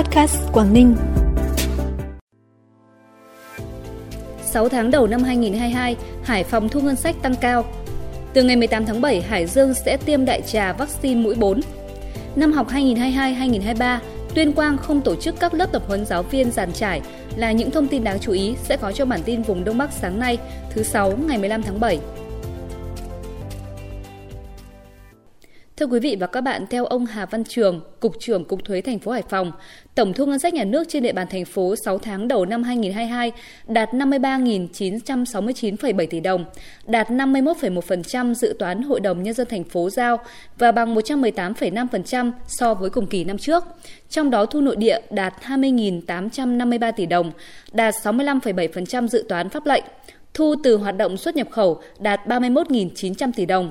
Podcast Quảng Ninh. 6 tháng đầu năm 2022, Hải Phòng thu ngân sách tăng cao. Từ ngày 18 tháng 7, Hải Dương sẽ tiêm đại trà vaccine mũi 4. Năm học 2022-2023, Tuyên Quang không tổ chức các lớp tập huấn giáo viên giàn trải là những thông tin đáng chú ý sẽ có trong bản tin vùng Đông Bắc sáng nay, thứ 6 ngày 15 tháng 7. Thưa quý vị và các bạn, theo ông Hà Văn Trường, Cục trưởng Cục Thuế thành phố Hải Phòng, tổng thu ngân sách nhà nước trên địa bàn thành phố 6 tháng đầu năm 2022 đạt 53.969,7 tỷ đồng, đạt 51,1% dự toán Hội đồng Nhân dân thành phố giao và bằng 118,5% so với cùng kỳ năm trước. Trong đó thu nội địa đạt 20.853 tỷ đồng, đạt 65,7% dự toán pháp lệnh. Thu từ hoạt động xuất nhập khẩu đạt 31.900 tỷ đồng,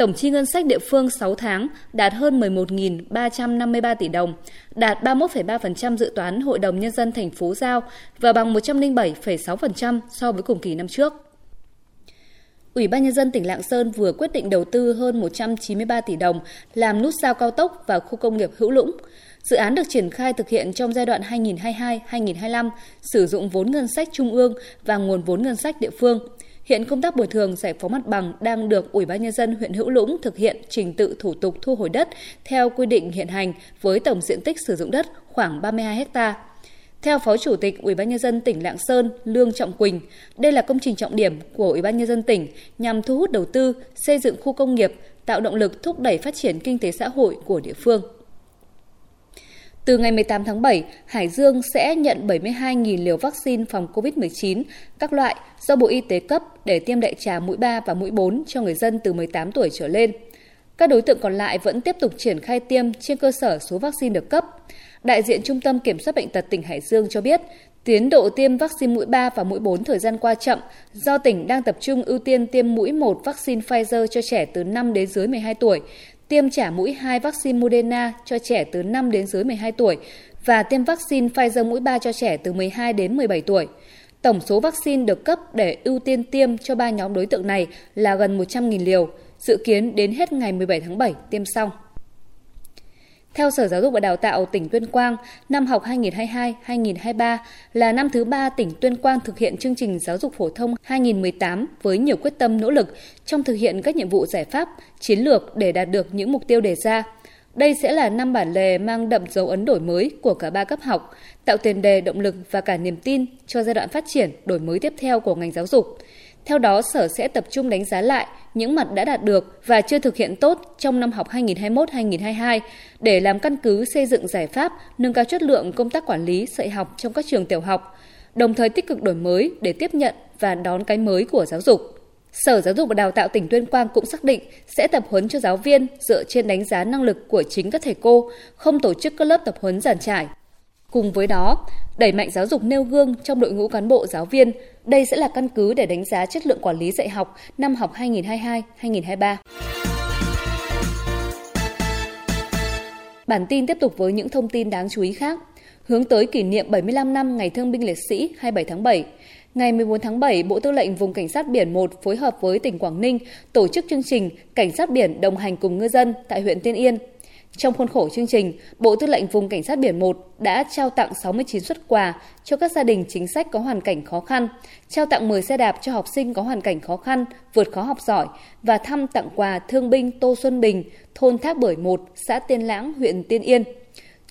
Tổng chi ngân sách địa phương 6 tháng đạt hơn 11.353 tỷ đồng, đạt 31,3% dự toán Hội đồng Nhân dân thành phố giao và bằng 107,6% so với cùng kỳ năm trước. Ủy ban Nhân dân tỉnh Lạng Sơn vừa quyết định đầu tư hơn 193 tỷ đồng làm nút giao cao tốc vào khu công nghiệp Hữu Lũng. Dự án được triển khai thực hiện trong giai đoạn 2022-2025, sử dụng vốn ngân sách trung ương và nguồn vốn ngân sách địa phương. Hiện công tác bồi thường giải phóng mặt bằng đang được Ủy ban nhân dân huyện Hữu Lũng thực hiện trình tự thủ tục thu hồi đất theo quy định hiện hành với tổng diện tích sử dụng đất khoảng 32 ha. Theo Phó Chủ tịch Ủy ban nhân dân tỉnh Lạng Sơn Lương Trọng Quỳnh, đây là công trình trọng điểm của Ủy ban nhân dân tỉnh nhằm thu hút đầu tư, xây dựng khu công nghiệp, tạo động lực thúc đẩy phát triển kinh tế xã hội của địa phương. Từ ngày 18 tháng 7, Hải Dương sẽ nhận 72.000 liều vaccine phòng COVID-19 các loại do Bộ Y tế cấp để tiêm đại trà mũi 3 và mũi 4 cho người dân từ 18 tuổi trở lên. Các đối tượng còn lại vẫn tiếp tục triển khai tiêm trên cơ sở số vaccine được cấp. Đại diện Trung tâm Kiểm soát Bệnh tật tỉnh Hải Dương cho biết, tiến độ tiêm vaccine mũi 3 và mũi 4 thời gian qua chậm do tỉnh đang tập trung ưu tiên tiêm mũi 1 vaccine Pfizer cho trẻ từ 5 đến dưới 12 tuổi, tiêm trả mũi 2 vaccine Moderna cho trẻ từ 5 đến dưới 12 tuổi và tiêm vaccine Pfizer mũi 3 cho trẻ từ 12 đến 17 tuổi. Tổng số vaccine được cấp để ưu tiên tiêm cho ba nhóm đối tượng này là gần 100.000 liều, dự kiến đến hết ngày 17 tháng 7 tiêm xong. Theo Sở Giáo dục và Đào tạo tỉnh Tuyên Quang, năm học 2022-2023 là năm thứ ba tỉnh Tuyên Quang thực hiện chương trình giáo dục phổ thông 2018 với nhiều quyết tâm nỗ lực trong thực hiện các nhiệm vụ giải pháp, chiến lược để đạt được những mục tiêu đề ra. Đây sẽ là năm bản lề mang đậm dấu ấn đổi mới của cả ba cấp học, tạo tiền đề động lực và cả niềm tin cho giai đoạn phát triển đổi mới tiếp theo của ngành giáo dục. Theo đó, Sở sẽ tập trung đánh giá lại những mặt đã đạt được và chưa thực hiện tốt trong năm học 2021-2022 để làm căn cứ xây dựng giải pháp nâng cao chất lượng công tác quản lý dạy học trong các trường tiểu học, đồng thời tích cực đổi mới để tiếp nhận và đón cái mới của giáo dục. Sở Giáo dục và Đào tạo tỉnh Tuyên Quang cũng xác định sẽ tập huấn cho giáo viên dựa trên đánh giá năng lực của chính các thầy cô, không tổ chức các lớp tập huấn giản trải. Cùng với đó, đẩy mạnh giáo dục nêu gương trong đội ngũ cán bộ giáo viên. Đây sẽ là căn cứ để đánh giá chất lượng quản lý dạy học năm học 2022-2023. Bản tin tiếp tục với những thông tin đáng chú ý khác. Hướng tới kỷ niệm 75 năm Ngày Thương binh Liệt sĩ 27 tháng 7, Ngày 14 tháng 7, Bộ Tư lệnh Vùng Cảnh sát Biển 1 phối hợp với tỉnh Quảng Ninh tổ chức chương trình Cảnh sát biển đồng hành cùng ngư dân tại huyện Tiên Yên. Trong khuôn khổ chương trình, Bộ Tư lệnh Vùng Cảnh sát Biển 1 đã trao tặng 69 xuất quà cho các gia đình chính sách có hoàn cảnh khó khăn, trao tặng 10 xe đạp cho học sinh có hoàn cảnh khó khăn, vượt khó học giỏi và thăm tặng quà thương binh Tô Xuân Bình, thôn Thác Bưởi 1, xã Tiên Lãng, huyện Tiên Yên.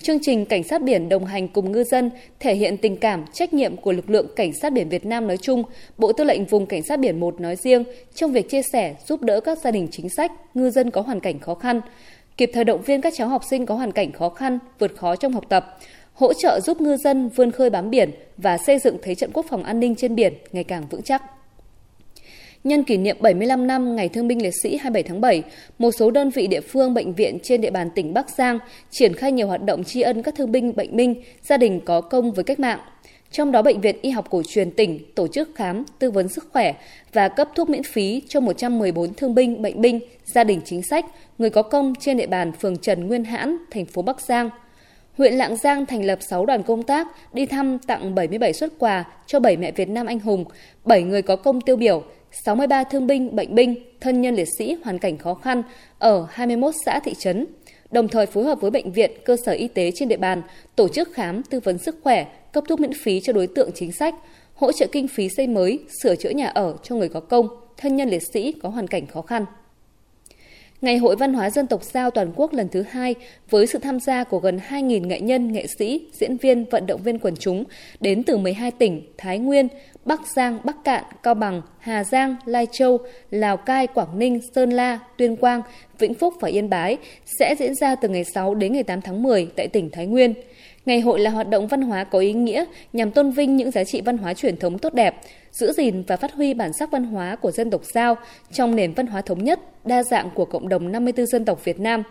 Chương trình Cảnh sát biển đồng hành cùng ngư dân thể hiện tình cảm, trách nhiệm của lực lượng Cảnh sát biển Việt Nam nói chung, Bộ Tư lệnh Vùng Cảnh sát biển 1 nói riêng trong việc chia sẻ, giúp đỡ các gia đình chính sách, ngư dân có hoàn cảnh khó khăn, kịp thời động viên các cháu học sinh có hoàn cảnh khó khăn, vượt khó trong học tập, hỗ trợ giúp ngư dân vươn khơi bám biển và xây dựng thế trận quốc phòng an ninh trên biển ngày càng vững chắc. Nhân kỷ niệm 75 năm Ngày Thương binh Liệt sĩ 27 tháng 7, một số đơn vị địa phương bệnh viện trên địa bàn tỉnh Bắc Giang triển khai nhiều hoạt động tri ân các thương binh bệnh binh, gia đình có công với cách mạng. Trong đó, Bệnh viện Y học cổ truyền tỉnh tổ chức khám, tư vấn sức khỏe và cấp thuốc miễn phí cho 114 thương binh, bệnh binh, gia đình chính sách, người có công trên địa bàn phường Trần Nguyên Hãn, thành phố Bắc Giang. Huyện Lạng Giang thành lập 6 đoàn công tác đi thăm tặng 77 xuất quà cho 7 mẹ Việt Nam anh hùng, 7 người có công tiêu biểu, 63 thương binh, bệnh binh, thân nhân liệt sĩ hoàn cảnh khó khăn ở 21 xã thị trấn đồng thời phối hợp với bệnh viện, cơ sở y tế trên địa bàn tổ chức khám, tư vấn sức khỏe, cấp thuốc miễn phí cho đối tượng chính sách, hỗ trợ kinh phí xây mới, sửa chữa nhà ở cho người có công, thân nhân liệt sĩ có hoàn cảnh khó khăn. Ngày hội văn hóa dân tộc Giao toàn quốc lần thứ hai với sự tham gia của gần 2.000 nghệ nhân, nghệ sĩ, diễn viên, vận động viên quần chúng đến từ 12 tỉnh Thái Nguyên, Bắc Giang, Bắc Cạn, Cao Bằng, Hà Giang, Lai Châu, Lào Cai, Quảng Ninh, Sơn La, Tuyên Quang, Vĩnh Phúc và Yên Bái sẽ diễn ra từ ngày 6 đến ngày 8 tháng 10 tại tỉnh Thái Nguyên. Ngày hội là hoạt động văn hóa có ý nghĩa nhằm tôn vinh những giá trị văn hóa truyền thống tốt đẹp, giữ gìn và phát huy bản sắc văn hóa của dân tộc Giao trong nền văn hóa thống nhất, đa dạng của cộng đồng 54 dân tộc Việt Nam,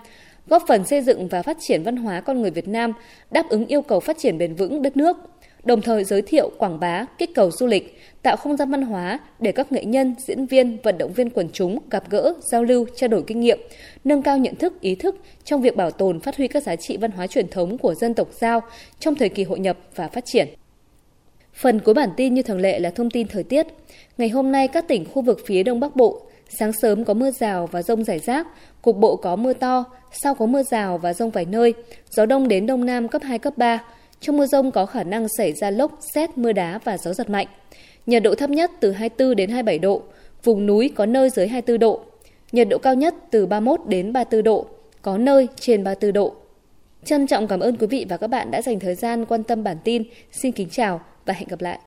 góp phần xây dựng và phát triển văn hóa con người Việt Nam, đáp ứng yêu cầu phát triển bền vững đất nước đồng thời giới thiệu, quảng bá, kích cầu du lịch, tạo không gian văn hóa để các nghệ nhân, diễn viên, vận động viên quần chúng gặp gỡ, giao lưu, trao đổi kinh nghiệm, nâng cao nhận thức, ý thức trong việc bảo tồn, phát huy các giá trị văn hóa truyền thống của dân tộc Giao trong thời kỳ hội nhập và phát triển. Phần cuối bản tin như thường lệ là thông tin thời tiết. Ngày hôm nay các tỉnh khu vực phía Đông Bắc Bộ Sáng sớm có mưa rào và rông rải rác, cục bộ có mưa to, sau có mưa rào và rông vài nơi, gió đông đến đông nam cấp 2, cấp 3, trong mưa rông có khả năng xảy ra lốc, xét, mưa đá và gió giật mạnh. Nhiệt độ thấp nhất từ 24 đến 27 độ, vùng núi có nơi dưới 24 độ. Nhiệt độ cao nhất từ 31 đến 34 độ, có nơi trên 34 độ. Trân trọng cảm ơn quý vị và các bạn đã dành thời gian quan tâm bản tin. Xin kính chào và hẹn gặp lại.